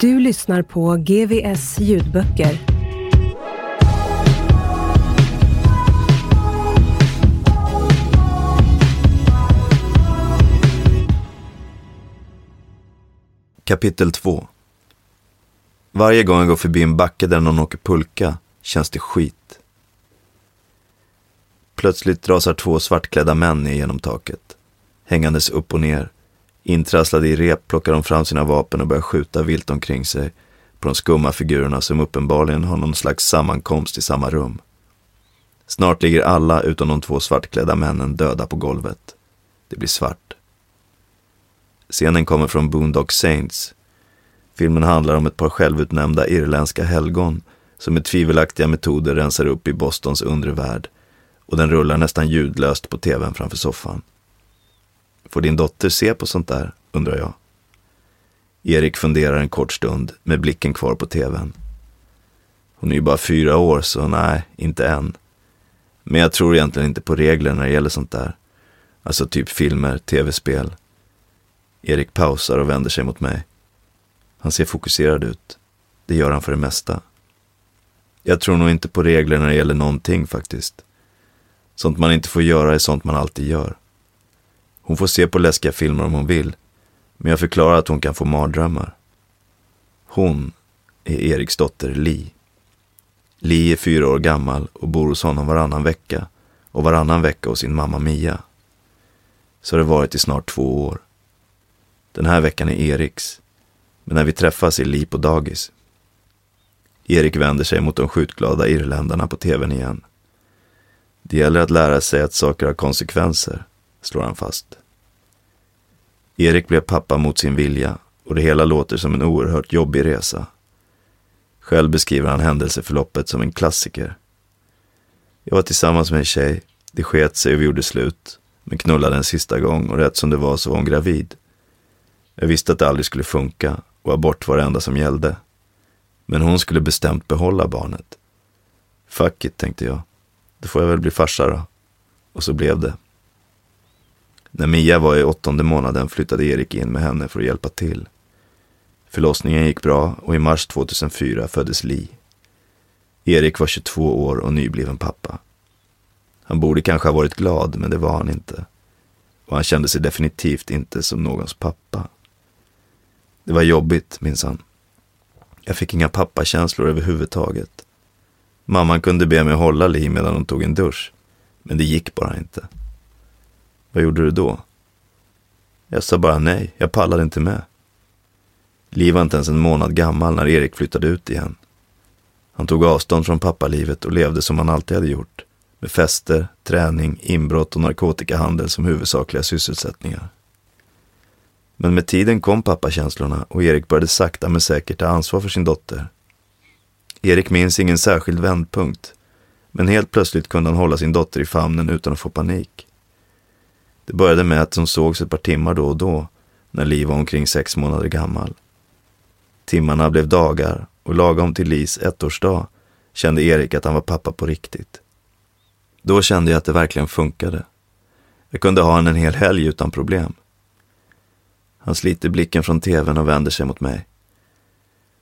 Du lyssnar på GVS ljudböcker. Kapitel 2 Varje gång jag går förbi en backe där någon åker pulka känns det skit. Plötsligt rasar två svartklädda män ner genom taket. Hängandes upp och ner. Intrasslade i rep plockar de fram sina vapen och börjar skjuta vilt omkring sig på de skumma figurerna som uppenbarligen har någon slags sammankomst i samma rum. Snart ligger alla utom de två svartklädda männen döda på golvet. Det blir svart. Scenen kommer från Boondock Saints. Filmen handlar om ett par självutnämnda irländska helgon som med tvivelaktiga metoder rensar upp i Bostons undre värld och den rullar nästan ljudlöst på tvn framför soffan. Får din dotter se på sånt där, undrar jag. Erik funderar en kort stund med blicken kvar på tvn. Hon är ju bara fyra år, så nej, inte än. Men jag tror egentligen inte på regler när det gäller sånt där. Alltså typ filmer, tv-spel. Erik pausar och vänder sig mot mig. Han ser fokuserad ut. Det gör han för det mesta. Jag tror nog inte på regler när det gäller någonting faktiskt. Sånt man inte får göra är sånt man alltid gör. Hon får se på läskiga filmer om hon vill, men jag förklarar att hon kan få mardrömmar. Hon är Eriks dotter Li. Li är fyra år gammal och bor hos honom varannan vecka och varannan vecka hos sin mamma Mia. Så har det varit i snart två år. Den här veckan är Eriks, men när vi träffas är Li på dagis. Erik vänder sig mot de skjutglada irländarna på tvn igen. Det gäller att lära sig att saker har konsekvenser, slår han fast. Erik blev pappa mot sin vilja och det hela låter som en oerhört jobbig resa. Själv beskriver han händelseförloppet som en klassiker. Jag var tillsammans med en tjej, det sket sig och vi gjorde slut, men knullade en sista gång och rätt som det var så var hon gravid. Jag visste att det aldrig skulle funka och abort var det enda som gällde. Men hon skulle bestämt behålla barnet. Fuck it, tänkte jag. Då får jag väl bli farsa då. Och så blev det. När Mia var i åttonde månaden flyttade Erik in med henne för att hjälpa till. Förlossningen gick bra och i mars 2004 föddes Li. Erik var 22 år och nybliven pappa. Han borde kanske ha varit glad, men det var han inte. Och han kände sig definitivt inte som någons pappa. Det var jobbigt, minns han. Jag fick inga pappakänslor överhuvudtaget. Mamman kunde be mig hålla Li medan hon tog en dusch, men det gick bara inte. Vad gjorde du då? Jag sa bara nej, jag pallade inte med. Liv var inte ens en månad gammal när Erik flyttade ut igen. Han tog avstånd från pappalivet och levde som han alltid hade gjort, med fester, träning, inbrott och narkotikahandel som huvudsakliga sysselsättningar. Men med tiden kom pappakänslorna och Erik började sakta men säkert ta ansvar för sin dotter. Erik minns ingen särskild vändpunkt, men helt plötsligt kunde han hålla sin dotter i famnen utan att få panik. Det började med att de sågs ett par timmar då och då, när Li var omkring sex månader gammal. Timmarna blev dagar och lagom till Lis ettårsdag kände Erik att han var pappa på riktigt. Då kände jag att det verkligen funkade. Jag kunde ha henne en hel helg utan problem. Han sliter blicken från tvn och vänder sig mot mig.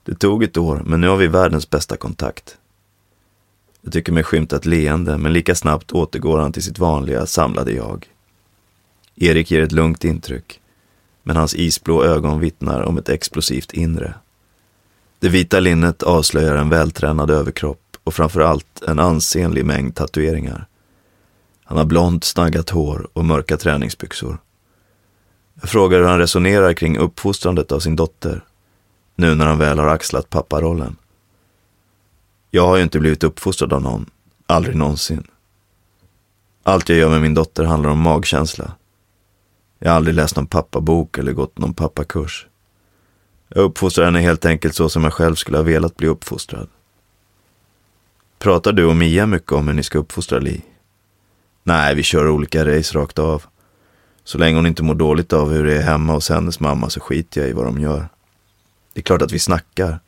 Det tog ett år, men nu har vi världens bästa kontakt. Jag tycker mig skymta ett leende, men lika snabbt återgår han till sitt vanliga, samlade jag. Erik ger ett lugnt intryck, men hans isblå ögon vittnar om ett explosivt inre. Det vita linnet avslöjar en vältränad överkropp och framför allt en ansenlig mängd tatueringar. Han har blont snaggat hår och mörka träningsbyxor. Jag frågar hur han resonerar kring uppfostrandet av sin dotter, nu när han väl har axlat papparollen. Jag har ju inte blivit uppfostrad av någon, aldrig någonsin. Allt jag gör med min dotter handlar om magkänsla. Jag har aldrig läst någon pappabok eller gått någon pappakurs. Jag uppfostrar henne helt enkelt så som jag själv skulle ha velat bli uppfostrad. Pratar du och Mia mycket om hur ni ska uppfostra Li? Nej, vi kör olika race rakt av. Så länge hon inte mår dåligt av hur det är hemma hos hennes mamma så skiter jag i vad de gör. Det är klart att vi snackar.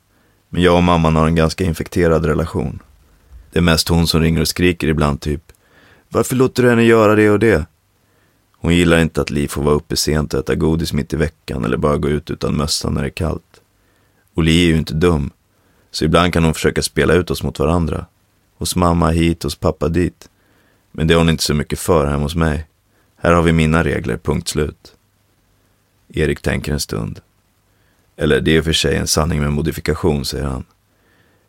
Men jag och mamman har en ganska infekterad relation. Det är mest hon som ringer och skriker ibland typ. Varför låter du henne göra det och det? Hon gillar inte att Li får vara uppe sent och äta godis mitt i veckan eller bara gå ut utan mössa när det är kallt. Och Li är ju inte dum. Så ibland kan hon försöka spela ut oss mot varandra. Hos mamma hit, hos pappa dit. Men det är hon inte så mycket för hemma hos mig. Här har vi mina regler, punkt slut. Erik tänker en stund. Eller det är för sig en sanning med modifikation, säger han.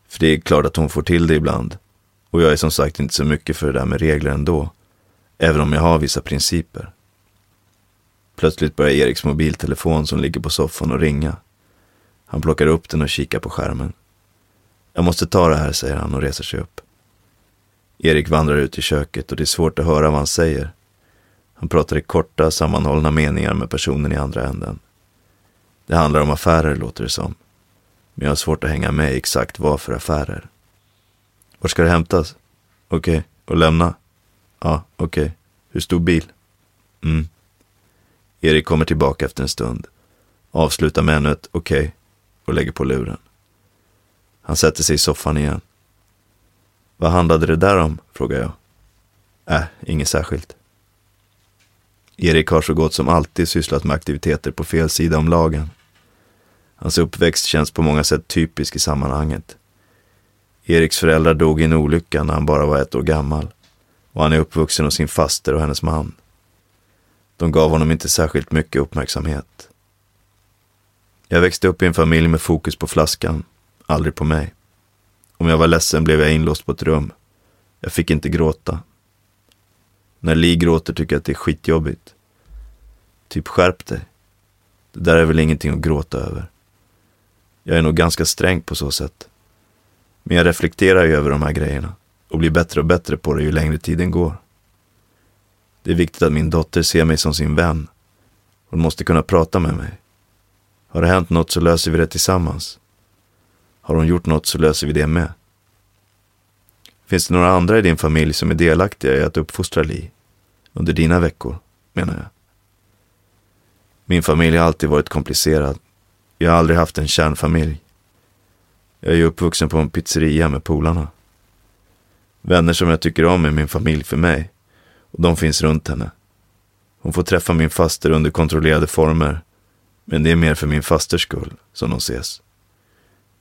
För det är klart att hon får till det ibland. Och jag är som sagt inte så mycket för det där med regler ändå. Även om jag har vissa principer. Plötsligt börjar Eriks mobiltelefon som ligger på soffan att ringa. Han plockar upp den och kikar på skärmen. Jag måste ta det här, säger han och reser sig upp. Erik vandrar ut i köket och det är svårt att höra vad han säger. Han pratar i korta, sammanhållna meningar med personen i andra änden. Det handlar om affärer, låter det som. Men jag har svårt att hänga med exakt vad för affärer. Var ska det hämtas? Okej, okay. och lämna? Ja, okej. Okay. Hur stor bil? Mm. Erik kommer tillbaka efter en stund, avslutar med ännu ett okej okay, och lägger på luren. Han sätter sig i soffan igen. Vad handlade det där om? frågar jag. Äh, inget särskilt. Erik har så gott som alltid sysslat med aktiviteter på fel sida om lagen. Hans uppväxt känns på många sätt typisk i sammanhanget. Eriks föräldrar dog i en olycka när han bara var ett år gammal och han är uppvuxen hos sin faster och hennes man. De gav honom inte särskilt mycket uppmärksamhet. Jag växte upp i en familj med fokus på flaskan, aldrig på mig. Om jag var ledsen blev jag inlåst på ett rum. Jag fick inte gråta. När Li gråter tycker jag att det är skitjobbigt. Typ skärp dig. Det där är väl ingenting att gråta över. Jag är nog ganska sträng på så sätt. Men jag reflekterar ju över de här grejerna och blir bättre och bättre på det ju längre tiden går. Det är viktigt att min dotter ser mig som sin vän. Hon måste kunna prata med mig. Har det hänt något så löser vi det tillsammans. Har hon gjort något så löser vi det med. Finns det några andra i din familj som är delaktiga i att uppfostra Li? Under dina veckor, menar jag. Min familj har alltid varit komplicerad. Jag har aldrig haft en kärnfamilj. Jag är uppvuxen på en pizzeria med polarna. Vänner som jag tycker om är min familj för mig. Och de finns runt henne. Hon får träffa min faster under kontrollerade former. Men det är mer för min fasters skull som de ses.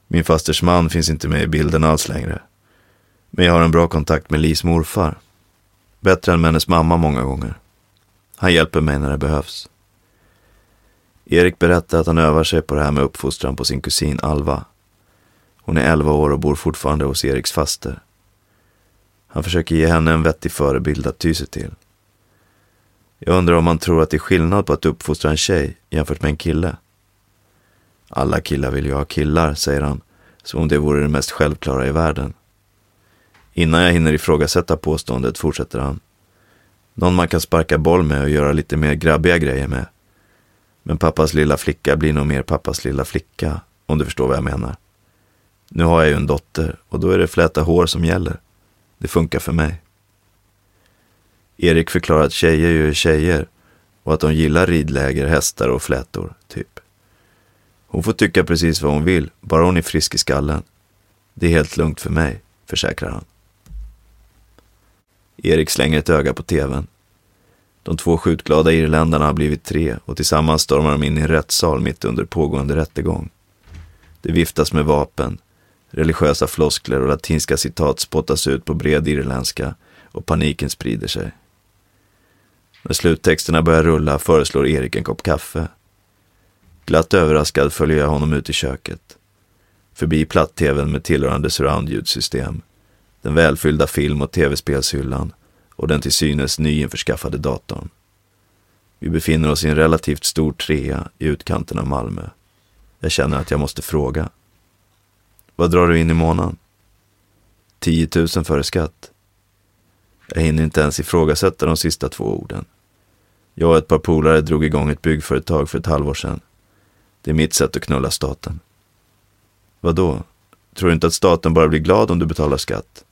Min fasters man finns inte med i bilden alls längre. Men jag har en bra kontakt med Lis morfar. Bättre än med hennes mamma många gånger. Han hjälper mig när det behövs. Erik berättar att han övar sig på det här med uppfostran på sin kusin Alva. Hon är 11 år och bor fortfarande hos Eriks faster. Han försöker ge henne en vettig förebild att ty sig till. Jag undrar om han tror att det är skillnad på att uppfostra en tjej jämfört med en kille. Alla killar vill ju ha killar, säger han, som om det vore det mest självklara i världen. Innan jag hinner ifrågasätta påståendet fortsätter han. Någon man kan sparka boll med och göra lite mer grabbiga grejer med. Men pappas lilla flicka blir nog mer pappas lilla flicka, om du förstår vad jag menar. Nu har jag ju en dotter och då är det fläta hår som gäller. Det funkar för mig. Erik förklarar att tjejer ju är tjejer och att de gillar ridläger, hästar och flätor, typ. Hon får tycka precis vad hon vill, bara hon är frisk i skallen. Det är helt lugnt för mig, försäkrar han. Erik slänger ett öga på tvn. De två skjutglada irländarna har blivit tre och tillsammans stormar de in i en rättssal mitt under pågående rättegång. Det viftas med vapen, religiösa floskler och latinska citat spottas ut på bred irländska och paniken sprider sig. När sluttexterna börjar rulla föreslår Erik en kopp kaffe. Glatt överraskad följer jag honom ut i köket. Förbi platt-tvn med tillhörande surroundljudsystem, den välfyllda film och tv-spelshyllan och den till synes nyinförskaffade datorn. Vi befinner oss i en relativt stor trea i utkanten av Malmö. Jag känner att jag måste fråga. Vad drar du in i månaden? 10 000 före skatt. Jag hinner inte ens ifrågasätta de sista två orden. Jag och ett par polare drog igång ett byggföretag för ett halvår sedan. Det är mitt sätt att knulla staten. Vadå? Tror du inte att staten bara blir glad om du betalar skatt?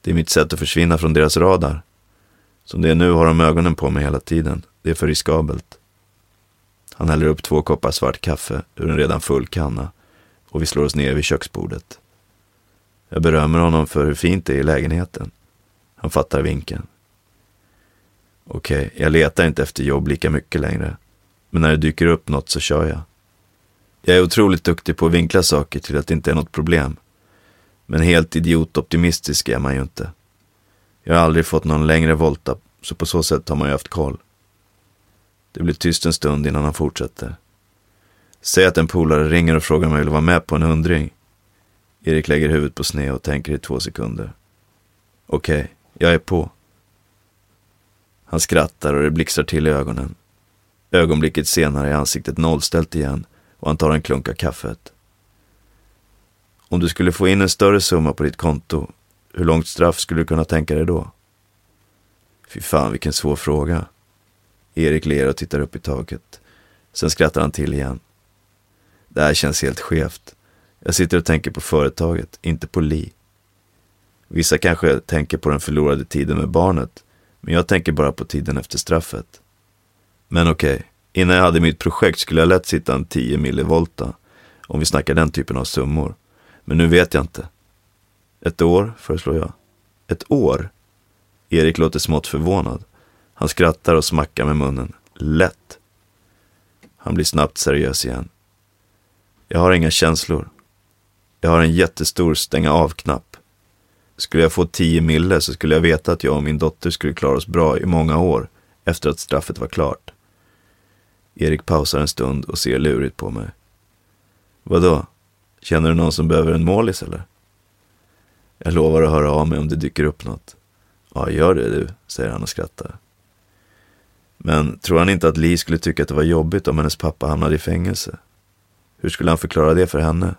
Det är mitt sätt att försvinna från deras radar. Som det är nu har de ögonen på mig hela tiden. Det är för riskabelt. Han häller upp två koppar svart kaffe ur en redan full kanna och vi slår oss ner vid köksbordet. Jag berömmer honom för hur fint det är i lägenheten. Han fattar vinken. Okej, okay, jag letar inte efter jobb lika mycket längre. Men när det dyker upp något så kör jag. Jag är otroligt duktig på att vinkla saker till att det inte är något problem. Men helt idiotoptimistisk är man ju inte. Jag har aldrig fått någon längre volta, så på så sätt har man ju haft koll. Det blir tyst en stund innan han fortsätter. Säg att en polare ringer och frågar om jag vill vara med på en hundring. Erik lägger huvudet på sned och tänker i två sekunder. Okej, okay, jag är på. Han skrattar och det blixtrar till i ögonen. Ögonblicket senare är ansiktet nollställt igen och han tar en klunk av kaffet. Om du skulle få in en större summa på ditt konto, hur långt straff skulle du kunna tänka dig då? Fy fan vilken svår fråga. Erik ler och tittar upp i taket. Sen skrattar han till igen. Det här känns helt skevt. Jag sitter och tänker på företaget, inte på Li. Vissa kanske tänker på den förlorade tiden med barnet, men jag tänker bara på tiden efter straffet. Men okej, okay. innan jag hade mitt projekt skulle jag lätt sitta en 10 millivolta, om vi snackar den typen av summor. Men nu vet jag inte. Ett år, föreslår jag. Ett år? Erik låter smått förvånad. Han skrattar och smackar med munnen. Lätt. Han blir snabbt seriös igen. Jag har inga känslor. Jag har en jättestor stänga av-knapp. Skulle jag få 10 mille så skulle jag veta att jag och min dotter skulle klara oss bra i många år efter att straffet var klart. Erik pausar en stund och ser lurigt på mig. Vadå? Känner du någon som behöver en målis eller? Jag lovar att höra av mig om det dyker upp något. Ja, gör det du, säger han och skrattar. Men tror han inte att Li skulle tycka att det var jobbigt om hennes pappa hamnade i fängelse? Hur skulle han förklara det för henne?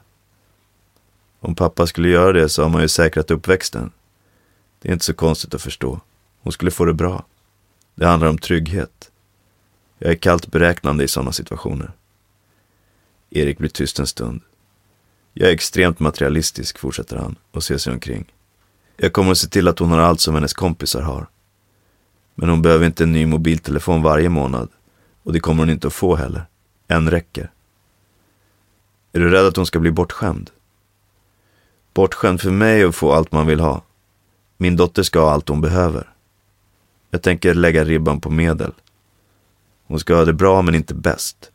Om pappa skulle göra det så har man ju säkrat uppväxten. Det är inte så konstigt att förstå. Hon skulle få det bra. Det handlar om trygghet. Jag är kallt beräknande i sådana situationer. Erik blir tyst en stund. Jag är extremt materialistisk, fortsätter han och ser sig omkring. Jag kommer att se till att hon har allt som hennes kompisar har. Men hon behöver inte en ny mobiltelefon varje månad. Och det kommer hon inte att få heller. En räcker. Är du rädd att hon ska bli bortskämd? Bortskämd för mig att få allt man vill ha. Min dotter ska ha allt hon behöver. Jag tänker lägga ribban på medel. Hon ska ha det bra men inte bäst.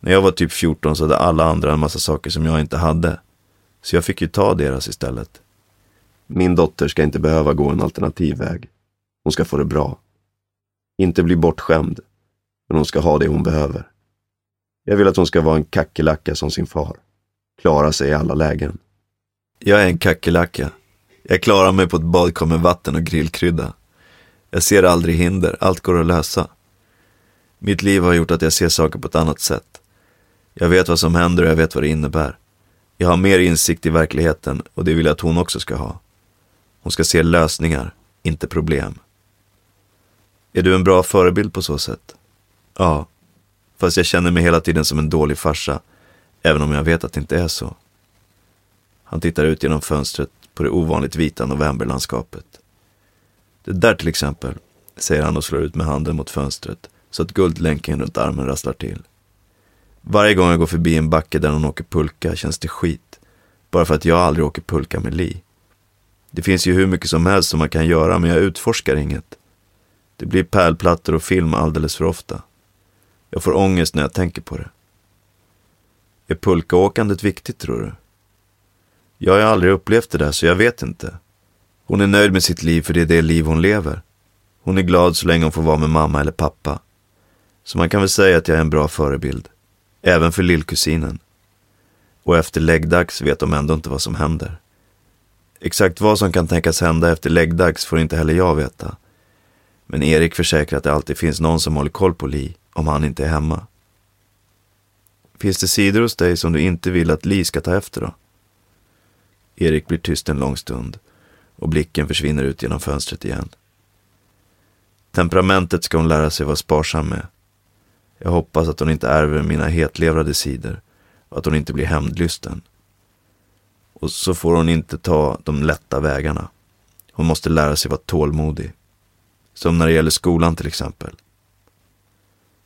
När jag var typ 14 så hade alla andra en massa saker som jag inte hade. Så jag fick ju ta deras istället. Min dotter ska inte behöva gå en alternativ väg. Hon ska få det bra. Inte bli bortskämd, men hon ska ha det hon behöver. Jag vill att hon ska vara en kackerlacka som sin far. Klara sig i alla lägen. Jag är en kackerlacka. Jag klarar mig på ett badkar med vatten och grillkrydda. Jag ser aldrig hinder, allt går att lösa. Mitt liv har gjort att jag ser saker på ett annat sätt. Jag vet vad som händer och jag vet vad det innebär. Jag har mer insikt i verkligheten och det vill jag att hon också ska ha. Hon ska se lösningar, inte problem. Är du en bra förebild på så sätt? Ja, fast jag känner mig hela tiden som en dålig farsa, även om jag vet att det inte är så. Han tittar ut genom fönstret på det ovanligt vita novemberlandskapet. Det där till exempel, säger han och slår ut med handen mot fönstret så att guldlänken runt armen rasslar till. Varje gång jag går förbi en backe där någon åker pulka känns det skit. Bara för att jag aldrig åker pulka med Li. Det finns ju hur mycket som helst som man kan göra men jag utforskar inget. Det blir pärlplattor och film alldeles för ofta. Jag får ångest när jag tänker på det. Är pulkaåkandet viktigt tror du? Jag har aldrig upplevt det där så jag vet inte. Hon är nöjd med sitt liv för det är det liv hon lever. Hon är glad så länge hon får vara med mamma eller pappa. Så man kan väl säga att jag är en bra förebild. Även för lillkusinen. Och efter läggdags vet de ändå inte vad som händer. Exakt vad som kan tänkas hända efter läggdags får inte heller jag veta. Men Erik försäkrar att det alltid finns någon som håller koll på Li om han inte är hemma. Finns det sidor hos dig som du inte vill att Li ska ta efter då? Erik blir tyst en lång stund och blicken försvinner ut genom fönstret igen. Temperamentet ska hon lära sig vara sparsam med. Jag hoppas att hon inte ärver mina hetlevrade sidor och att hon inte blir hämndlysten. Och så får hon inte ta de lätta vägarna. Hon måste lära sig vara tålmodig. Som när det gäller skolan till exempel.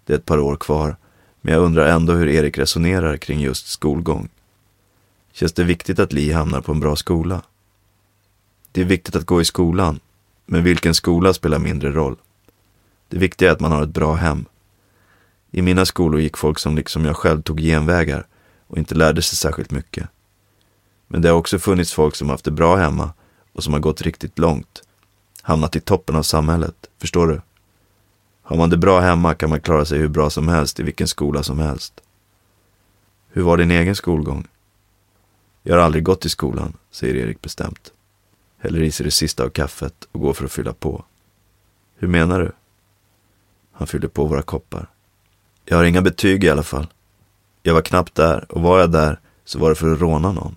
Det är ett par år kvar, men jag undrar ändå hur Erik resonerar kring just skolgång. Känns det viktigt att Li hamnar på en bra skola? Det är viktigt att gå i skolan, men vilken skola spelar mindre roll. Det viktiga är att man har ett bra hem. I mina skolor gick folk som liksom jag själv tog genvägar och inte lärde sig särskilt mycket. Men det har också funnits folk som haft det bra hemma och som har gått riktigt långt. Hamnat i toppen av samhället, förstår du? Har man det bra hemma kan man klara sig hur bra som helst i vilken skola som helst. Hur var din egen skolgång? Jag har aldrig gått i skolan, säger Erik bestämt. Häller i sig det sista av kaffet och går för att fylla på. Hur menar du? Han fyller på våra koppar. Jag har inga betyg i alla fall. Jag var knappt där och var jag där så var det för att råna någon.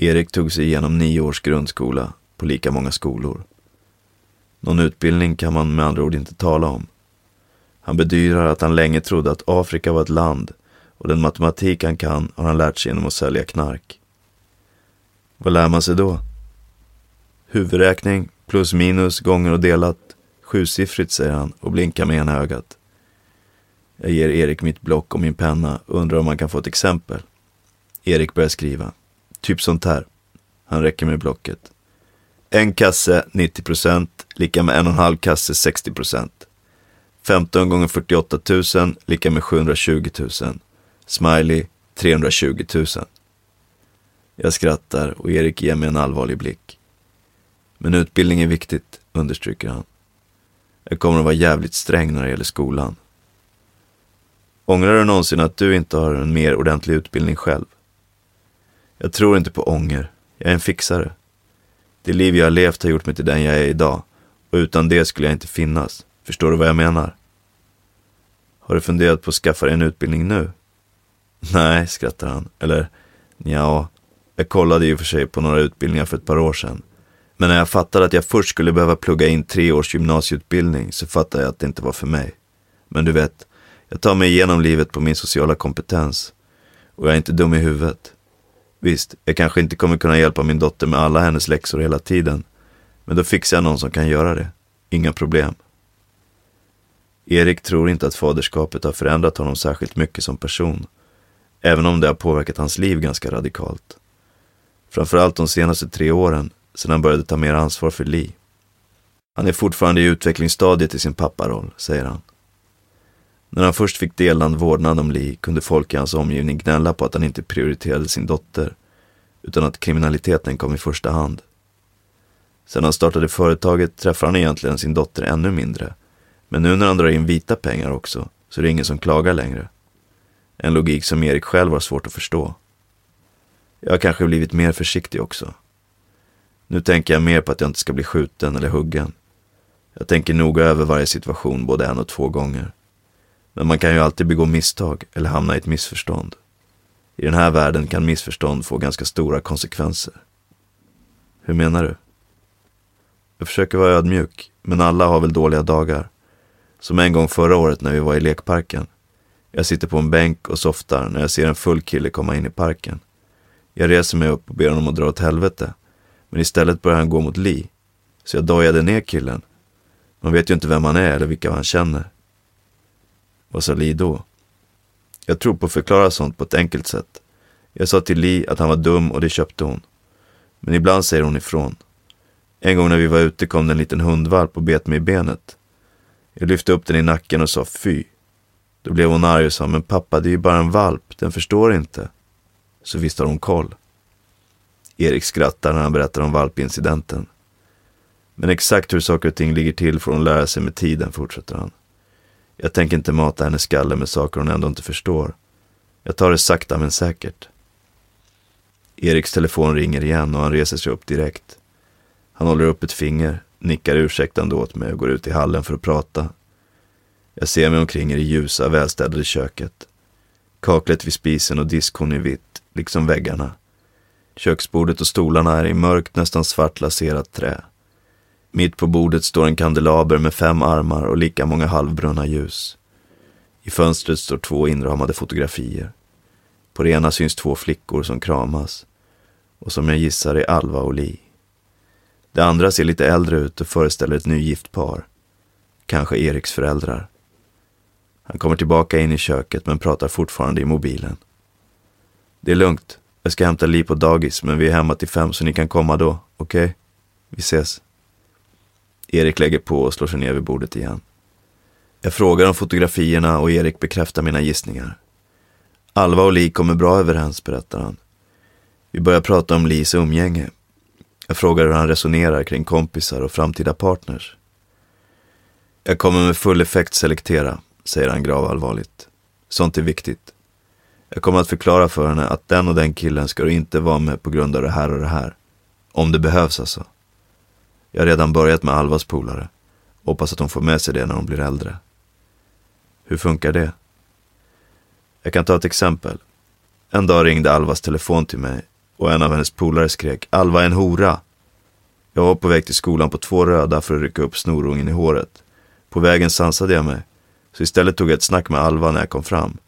Erik tog sig igenom nio års grundskola på lika många skolor. Någon utbildning kan man med andra ord inte tala om. Han bedyrar att han länge trodde att Afrika var ett land och den matematik han kan har han lärt sig genom att sälja knark. Vad lär man sig då? Huvudräkning, plus minus, gånger och delat. Sjusiffrigt, säger han och blinkar med ena ögat. Jag ger Erik mitt block och min penna och undrar om han kan få ett exempel. Erik börjar skriva. Typ sånt här. Han räcker med blocket. En kasse 90% lika med en och en halv kasse 60% 15 gånger 48 000 lika med 720 000. Smiley 320 000. Jag skrattar och Erik ger mig en allvarlig blick. Men utbildning är viktigt, understryker han. Jag kommer att vara jävligt sträng när det gäller skolan. Ångrar du någonsin att du inte har en mer ordentlig utbildning själv? Jag tror inte på ånger. Jag är en fixare. Det liv jag har levt har gjort mig till den jag är idag. Och utan det skulle jag inte finnas. Förstår du vad jag menar? Har du funderat på att skaffa dig en utbildning nu? Nej, skrattar han. Eller, ja, jag kollade ju för sig på några utbildningar för ett par år sedan. Men när jag fattade att jag först skulle behöva plugga in tre års gymnasieutbildning så fattade jag att det inte var för mig. Men du vet, jag tar mig igenom livet på min sociala kompetens. Och jag är inte dum i huvudet. Visst, jag kanske inte kommer kunna hjälpa min dotter med alla hennes läxor hela tiden. Men då fixar jag någon som kan göra det. Inga problem. Erik tror inte att faderskapet har förändrat honom särskilt mycket som person. Även om det har påverkat hans liv ganska radikalt. Framförallt de senaste tre åren, sedan han började ta mer ansvar för Li. Han är fortfarande i utvecklingsstadiet i sin papparoll, säger han. När han först fick delad vårdnad om Li kunde folk i hans omgivning gnälla på att han inte prioriterade sin dotter, utan att kriminaliteten kom i första hand. Sedan han startade företaget träffar han egentligen sin dotter ännu mindre. Men nu när han drar in vita pengar också, så är det ingen som klagar längre. En logik som Erik själv har svårt att förstå. Jag har kanske blivit mer försiktig också. Nu tänker jag mer på att jag inte ska bli skjuten eller huggen. Jag tänker noga över varje situation både en och två gånger. Men man kan ju alltid begå misstag eller hamna i ett missförstånd. I den här världen kan missförstånd få ganska stora konsekvenser. Hur menar du? Jag försöker vara ödmjuk, men alla har väl dåliga dagar. Som en gång förra året när vi var i lekparken. Jag sitter på en bänk och softar när jag ser en full kille komma in i parken. Jag reser mig upp och ber honom att dra åt helvete. Men istället börjar han gå mot Li. Så jag dojade ner killen. Man vet ju inte vem han är eller vilka han känner. Vad sa Li då? Jag tror på att förklara sånt på ett enkelt sätt. Jag sa till Li att han var dum och det köpte hon. Men ibland säger hon ifrån. En gång när vi var ute kom det en liten hundvalp och bet mig i benet. Jag lyfte upp den i nacken och sa fy. Då blev hon arg och sa, men pappa det är ju bara en valp, den förstår inte. Så visst har hon koll. Erik skrattar när han berättar om valpincidenten. Men exakt hur saker och ting ligger till får hon lära sig med tiden, fortsätter han. Jag tänker inte mata hennes skalle med saker hon ändå inte förstår. Jag tar det sakta men säkert. Eriks telefon ringer igen och han reser sig upp direkt. Han håller upp ett finger, nickar ursäktande åt mig och går ut i hallen för att prata. Jag ser mig omkring i det ljusa, välstädade köket. Kaklet vid spisen och diskhon i vitt, liksom väggarna. Köksbordet och stolarna är i mörkt, nästan svart laserat trä. Mitt på bordet står en kandelaber med fem armar och lika många halvbrunna ljus. I fönstret står två inramade fotografier. På det ena syns två flickor som kramas och som jag gissar är Alva och Li. Det andra ser lite äldre ut och föreställer ett nygift par. Kanske Eriks föräldrar. Han kommer tillbaka in i köket men pratar fortfarande i mobilen. Det är lugnt. Jag ska hämta Li på dagis men vi är hemma till fem så ni kan komma då, okej? Okay? Vi ses. Erik lägger på och slår sig ner vid bordet igen. Jag frågar om fotografierna och Erik bekräftar mina gissningar. Alva och Li kommer bra överens, berättar han. Vi börjar prata om Lis umgänge. Jag frågar hur han resonerar kring kompisar och framtida partners. Jag kommer med full effekt selektera, säger han gravallvarligt. Sånt är viktigt. Jag kommer att förklara för henne att den och den killen ska du inte vara med på grund av det här och det här. Om det behövs alltså. Jag har redan börjat med Alvas polare. Hoppas att hon får med sig det när hon blir äldre. Hur funkar det? Jag kan ta ett exempel. En dag ringde Alvas telefon till mig och en av hennes polare skrek Alva är en hora. Jag var på väg till skolan på två röda för att rycka upp snorungen i håret. På vägen sansade jag mig, så istället tog jag ett snack med Alva när jag kom fram.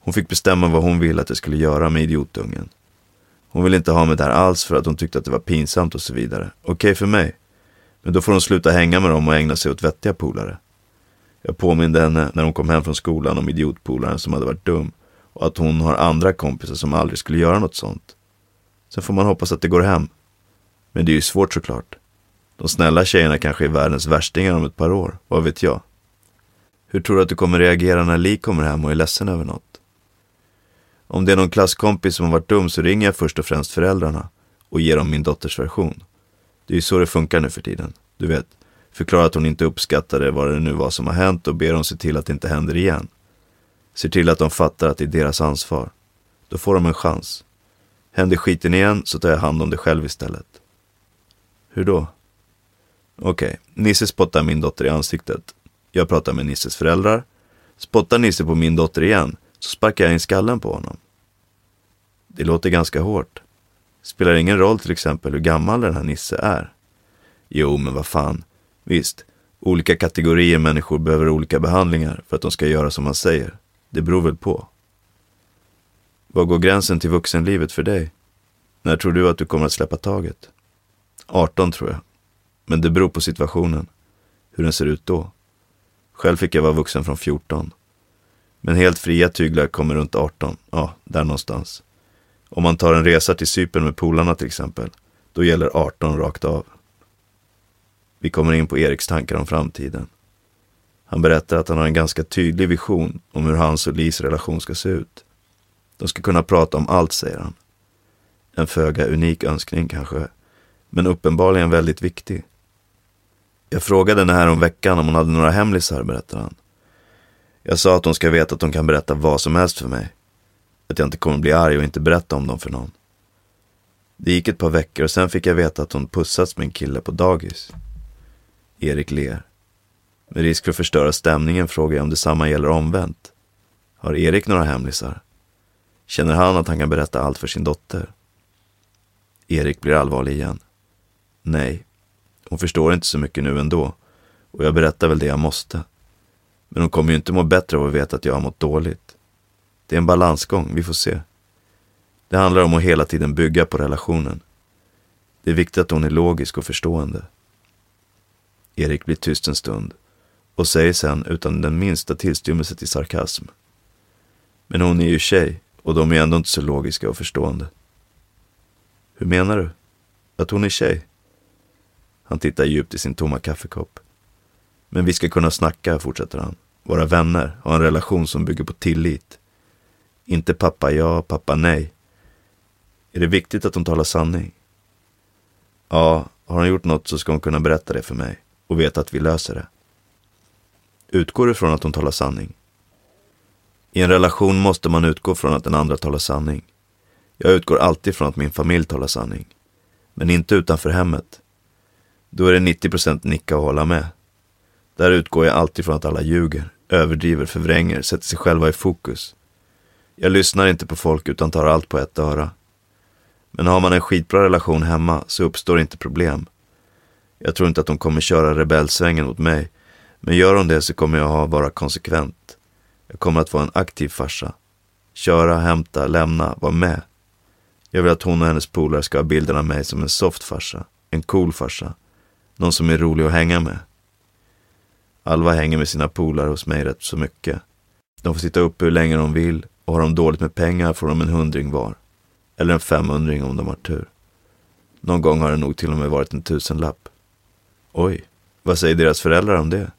Hon fick bestämma vad hon ville att jag skulle göra med idiotungen. Hon ville inte ha mig där alls för att hon tyckte att det var pinsamt och så vidare. Okej okay för mig. Men då får hon sluta hänga med dem och ägna sig åt vettiga polare. Jag påminde henne när hon kom hem från skolan om idiotpolaren som hade varit dum och att hon har andra kompisar som aldrig skulle göra något sånt. Sen får man hoppas att det går hem. Men det är ju svårt såklart. De snälla tjejerna kanske är världens värstingar om ett par år, vad vet jag? Hur tror du att du kommer reagera när Li kommer hem och är ledsen över något? Om det är någon klasskompis som har varit dum så ringer jag först och främst föräldrarna och ger dem min dotters version. Det är ju så det funkar nu för tiden. Du vet, förklara att hon inte uppskattade vad det nu var som har hänt och ber dem se till att det inte händer igen. Ser till att de fattar att det är deras ansvar. Då får de en chans. Händer skiten igen så tar jag hand om det själv istället. Hur då? Okej, okay. Nisse spottar min dotter i ansiktet. Jag pratar med Nisses föräldrar. Spottar Nisse på min dotter igen så sparkar jag in skallen på honom. Det låter ganska hårt. Spelar ingen roll till exempel hur gammal den här Nisse är. Jo, men vad fan. Visst, olika kategorier människor behöver olika behandlingar för att de ska göra som man säger. Det beror väl på. Var går gränsen till vuxenlivet för dig? När tror du att du kommer att släppa taget? 18 tror jag. Men det beror på situationen. Hur den ser ut då. Själv fick jag vara vuxen från 14. Men helt fria tyglar kommer runt 18. Ja, där någonstans. Om man tar en resa till Cypern med polarna till exempel, då gäller 18 rakt av. Vi kommer in på Eriks tankar om framtiden. Han berättar att han har en ganska tydlig vision om hur hans och Lis relation ska se ut. De ska kunna prata om allt, säger han. En föga unik önskning kanske, men uppenbarligen väldigt viktig. Jag frågade henne här om veckan om hon hade några hemlisar, berättar han. Jag sa att hon ska veta att hon kan berätta vad som helst för mig. Att jag inte kommer bli arg och inte berätta om dem för någon. Det gick ett par veckor och sen fick jag veta att hon pussats med en kille på dagis. Erik ler. Med risk för att förstöra stämningen frågar jag om detsamma gäller omvänt. Har Erik några hemlisar? Känner han att han kan berätta allt för sin dotter? Erik blir allvarlig igen. Nej, hon förstår inte så mycket nu ändå. Och jag berättar väl det jag måste. Men hon kommer ju inte må bättre av att veta att jag har mått dåligt. Det är en balansgång, vi får se. Det handlar om att hela tiden bygga på relationen. Det är viktigt att hon är logisk och förstående. Erik blir tyst en stund och säger sen utan den minsta tillstymmelse till sarkasm. Men hon är ju tjej och de är ändå inte så logiska och förstående. Hur menar du? Att hon är tjej? Han tittar djupt i sin tomma kaffekopp. Men vi ska kunna snacka, fortsätter han. Vara vänner, ha en relation som bygger på tillit. Inte pappa ja, pappa nej. Är det viktigt att hon talar sanning? Ja, har hon gjort något så ska hon kunna berätta det för mig och veta att vi löser det. Utgår du från att hon talar sanning? I en relation måste man utgå från att den andra talar sanning. Jag utgår alltid från att min familj talar sanning. Men inte utanför hemmet. Då är det 90% nicka och hålla med. Där utgår jag alltid från att alla ljuger, överdriver, förvränger, sätter sig själva i fokus. Jag lyssnar inte på folk utan tar allt på ett öra. Men har man en skitbra relation hemma så uppstår inte problem. Jag tror inte att hon kommer köra rebellsvängen mot mig. Men gör hon det så kommer jag ha vara konsekvent. Jag kommer att vara en aktiv farsa. Köra, hämta, lämna, vara med. Jag vill att hon och hennes polare ska ha bilden av mig som en soft farsa. En cool farsa. Någon som är rolig att hänga med. Alva hänger med sina polare hos mig rätt så mycket. De får sitta uppe hur länge de vill och har de dåligt med pengar får de en hundring var. Eller en femhundring om de har tur. Någon gång har det nog till och med varit en tusenlapp. Oj, vad säger deras föräldrar om det?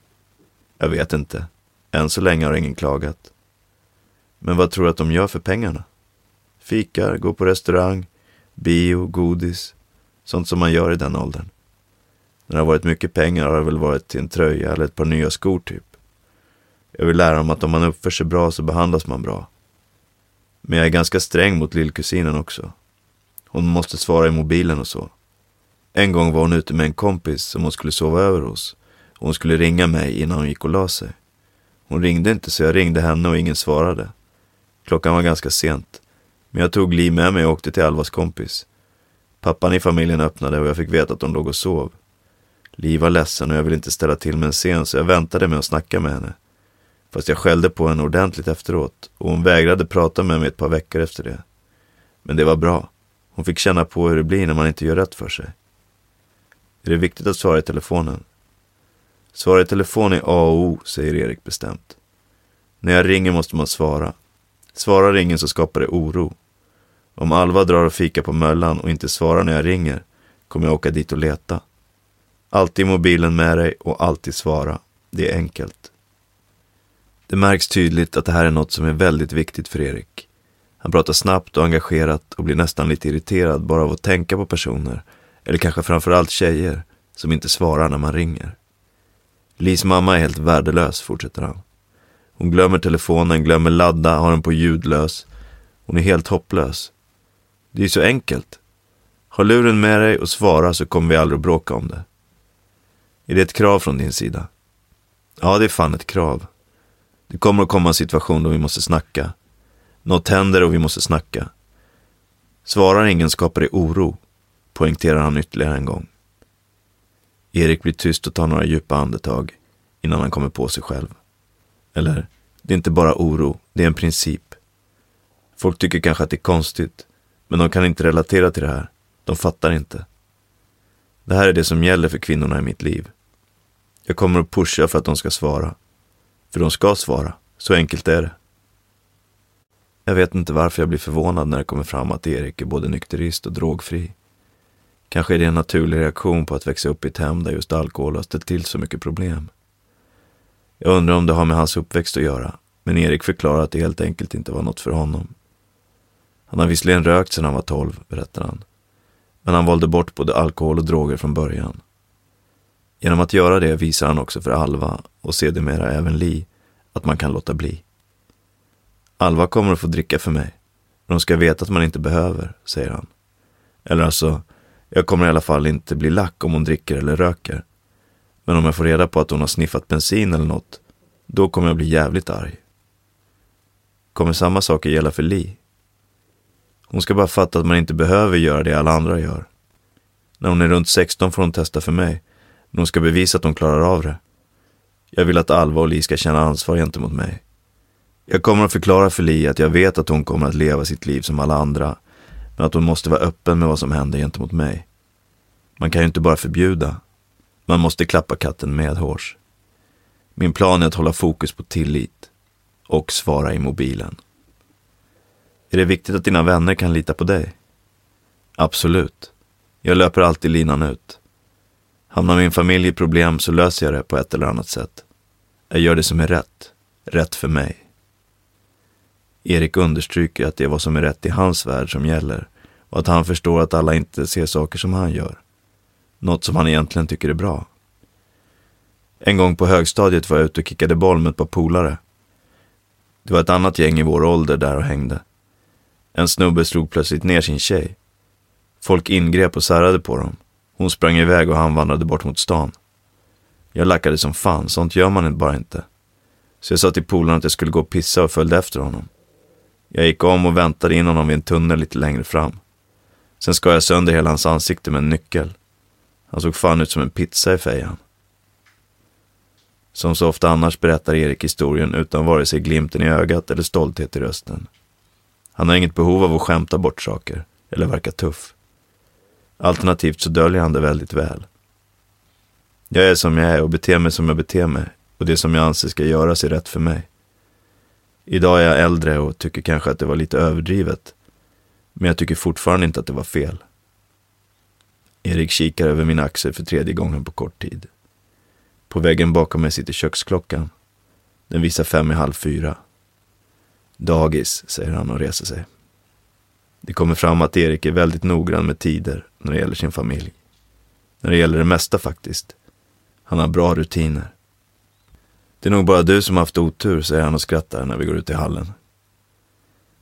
Jag vet inte. Än så länge har ingen klagat. Men vad tror du att de gör för pengarna? Fikar, går på restaurang, bio, godis. Sånt som man gör i den åldern. När det har varit mycket pengar har det väl varit till en tröja eller ett par nya skor typ. Jag vill lära dem att om man uppför sig bra så behandlas man bra. Men jag är ganska sträng mot lillkusinen också. Hon måste svara i mobilen och så. En gång var hon ute med en kompis som hon skulle sova över hos. Och hon skulle ringa mig innan hon gick och la sig. Hon ringde inte så jag ringde henne och ingen svarade. Klockan var ganska sent. Men jag tog Li med mig och åkte till Alvas kompis. Pappan i familjen öppnade och jag fick veta att de låg och sov. Li var ledsen och jag ville inte ställa till med en scen så jag väntade med att snacka med henne. Fast jag skällde på henne ordentligt efteråt och hon vägrade prata med mig ett par veckor efter det. Men det var bra. Hon fick känna på hur det blir när man inte gör rätt för sig. Är det viktigt att svara i telefonen? Svara i telefon är A och O, säger Erik bestämt. När jag ringer måste man svara. Svarar ingen så skapar det oro. Om Alva drar och fikar på Möllan och inte svarar när jag ringer kommer jag åka dit och leta. Alltid mobilen med dig och alltid svara. Det är enkelt. Det märks tydligt att det här är något som är väldigt viktigt för Erik. Han pratar snabbt och engagerat och blir nästan lite irriterad bara av att tänka på personer, eller kanske framförallt tjejer, som inte svarar när man ringer. Lis mamma är helt värdelös, fortsätter han. Hon glömmer telefonen, glömmer ladda, har den på ljudlös. Hon är helt hopplös. Det är ju så enkelt. Ha luren med dig och svara så kommer vi aldrig att bråka om det. Är det ett krav från din sida? Ja, det är fan ett krav. Det kommer att komma en situation då vi måste snacka. Något händer och vi måste snacka. Svarar ingen skapar det oro, poängterar han ytterligare en gång. Erik blir tyst och tar några djupa andetag innan han kommer på sig själv. Eller, det är inte bara oro, det är en princip. Folk tycker kanske att det är konstigt, men de kan inte relatera till det här. De fattar inte. Det här är det som gäller för kvinnorna i mitt liv. Jag kommer att pusha för att de ska svara. För de ska svara. Så enkelt är det. Jag vet inte varför jag blir förvånad när det kommer fram att Erik är både nykterist och drogfri. Kanske är det en naturlig reaktion på att växa upp i ett hem där just alkohol har ställt till så mycket problem. Jag undrar om det har med hans uppväxt att göra, men Erik förklarar att det helt enkelt inte var något för honom. Han har visserligen rökt sedan han var tolv, berättar han. Men han valde bort både alkohol och droger från början. Genom att göra det visar han också för Alva och sedermera även Li att man kan låta bli. Alva kommer att få dricka för mig, men de ska veta att man inte behöver, säger han. Eller alltså, jag kommer i alla fall inte bli lack om hon dricker eller röker. Men om jag får reda på att hon har sniffat bensin eller något, då kommer jag bli jävligt arg. Kommer samma saker gälla för Li? Hon ska bara fatta att man inte behöver göra det alla andra gör. När hon är runt 16 får hon testa för mig, men hon ska bevisa att hon klarar av det. Jag vill att Alva och Li ska känna ansvar gentemot mig. Jag kommer att förklara för Li att jag vet att hon kommer att leva sitt liv som alla andra, men att hon måste vara öppen med vad som händer gentemot mig. Man kan ju inte bara förbjuda. Man måste klappa katten med hårs. Min plan är att hålla fokus på tillit och svara i mobilen. Är det viktigt att dina vänner kan lita på dig? Absolut. Jag löper alltid linan ut. Hamnar min familj i problem så löser jag det på ett eller annat sätt. Jag gör det som är rätt. Rätt för mig. Erik understryker att det är vad som är rätt i hans värld som gäller och att han förstår att alla inte ser saker som han gör. Något som han egentligen tycker är bra. En gång på högstadiet var jag ute och kickade boll med ett par polare. Det var ett annat gäng i vår ålder där och hängde. En snubbe slog plötsligt ner sin tjej. Folk ingrep och särade på dem. Hon sprang iväg och han vandrade bort mot stan. Jag lackade som fan, sånt gör man bara inte. Så jag sa till polaren att jag skulle gå och pissa och följde efter honom. Jag gick om och väntade in honom vid en tunnel lite längre fram. Sen skar jag sönder hela hans ansikte med en nyckel. Han såg fan ut som en pizza i fejan. Som så ofta annars berättar Erik historien utan vare sig glimten i ögat eller stolthet i rösten. Han har inget behov av att skämta bort saker eller verka tuff. Alternativt så döljer han det väldigt väl. Jag är som jag är och beter mig som jag beter mig och det som jag anser ska göras är rätt för mig. Idag är jag äldre och tycker kanske att det var lite överdrivet. Men jag tycker fortfarande inte att det var fel. Erik kikar över min axel för tredje gången på kort tid. På väggen bakom mig sitter köksklockan. Den visar fem i halv fyra. Dagis, säger han och reser sig. Det kommer fram att Erik är väldigt noggrann med tider när det gäller sin familj. När det gäller det mesta faktiskt. Han har bra rutiner. Det är nog bara du som haft otur, säger han och skrattar när vi går ut i hallen.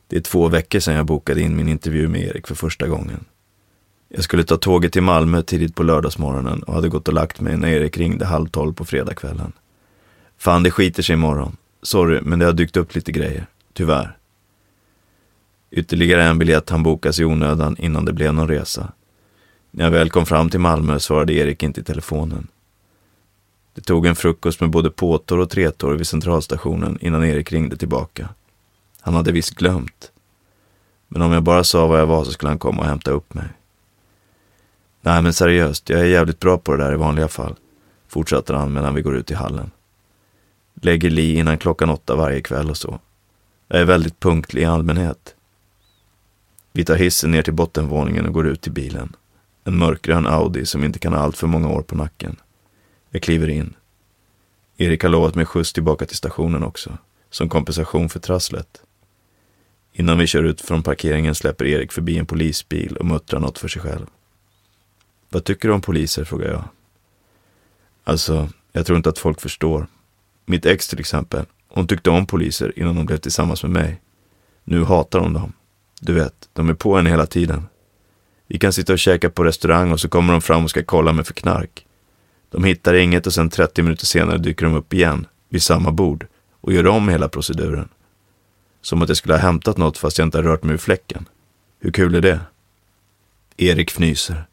Det är två veckor sedan jag bokade in min intervju med Erik för första gången. Jag skulle ta tåget till Malmö tidigt på lördagsmorgonen och hade gått och lagt mig när Erik ringde halv tolv på fredagskvällen. Fan, det skiter sig imorgon. Sorry, men det har dykt upp lite grejer. Tyvärr. Ytterligare en biljett han bokas i onödan innan det blev någon resa. När jag väl kom fram till Malmö svarade Erik inte i telefonen. Det tog en frukost med både påtår och trätår vid centralstationen innan Erik ringde tillbaka. Han hade visst glömt. Men om jag bara sa var jag var så skulle han komma och hämta upp mig. Nej men seriöst, jag är jävligt bra på det där i vanliga fall, fortsatte han medan vi går ut i hallen. Lägger li innan klockan åtta varje kväll och så. Jag är väldigt punktlig i allmänhet. Vi tar hissen ner till bottenvåningen och går ut till bilen. En mörkgrön Audi som inte kan ha allt för många år på nacken. Jag kliver in. Erik har lovat mig skjuts tillbaka till stationen också, som kompensation för trasslet. Innan vi kör ut från parkeringen släpper Erik förbi en polisbil och muttrar något för sig själv. Vad tycker du om poliser, frågar jag. Alltså, jag tror inte att folk förstår. Mitt ex till exempel, hon tyckte om poliser innan hon blev tillsammans med mig. Nu hatar hon dem. Du vet, de är på henne hela tiden. Vi kan sitta och käka på restaurang och så kommer de fram och ska kolla mig för knark. De hittar inget och sen 30 minuter senare dyker de upp igen, vid samma bord, och gör om hela proceduren. Som att jag skulle ha hämtat något fast jag inte har rört mig ur fläcken. Hur kul är det? Erik fnyser.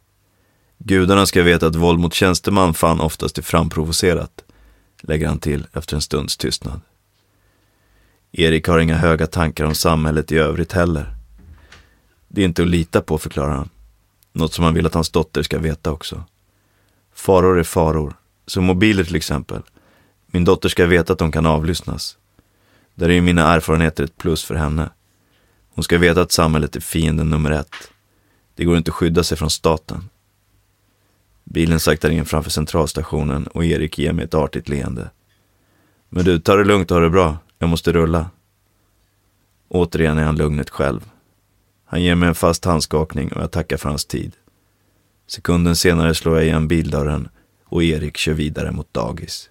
Gudarna ska veta att våld mot tjänsteman fan oftast är framprovocerat, lägger han till efter en stunds tystnad. Erik har inga höga tankar om samhället i övrigt heller. Det är inte att lita på, förklarar han. Något som han vill att hans dotter ska veta också. Faror är faror. Som mobiler till exempel. Min dotter ska veta att de kan avlyssnas. Där är ju mina erfarenheter ett plus för henne. Hon ska veta att samhället är fienden nummer ett. Det går inte att skydda sig från staten. Bilen saktar in framför centralstationen och Erik ger mig ett artigt leende. Men du, ta det lugnt och ha det bra. Jag måste rulla. Återigen är han lugnet själv. Han ger mig en fast handskakning och jag tackar för hans tid. Sekunden senare slår jag igen bildörren och Erik kör vidare mot dagis.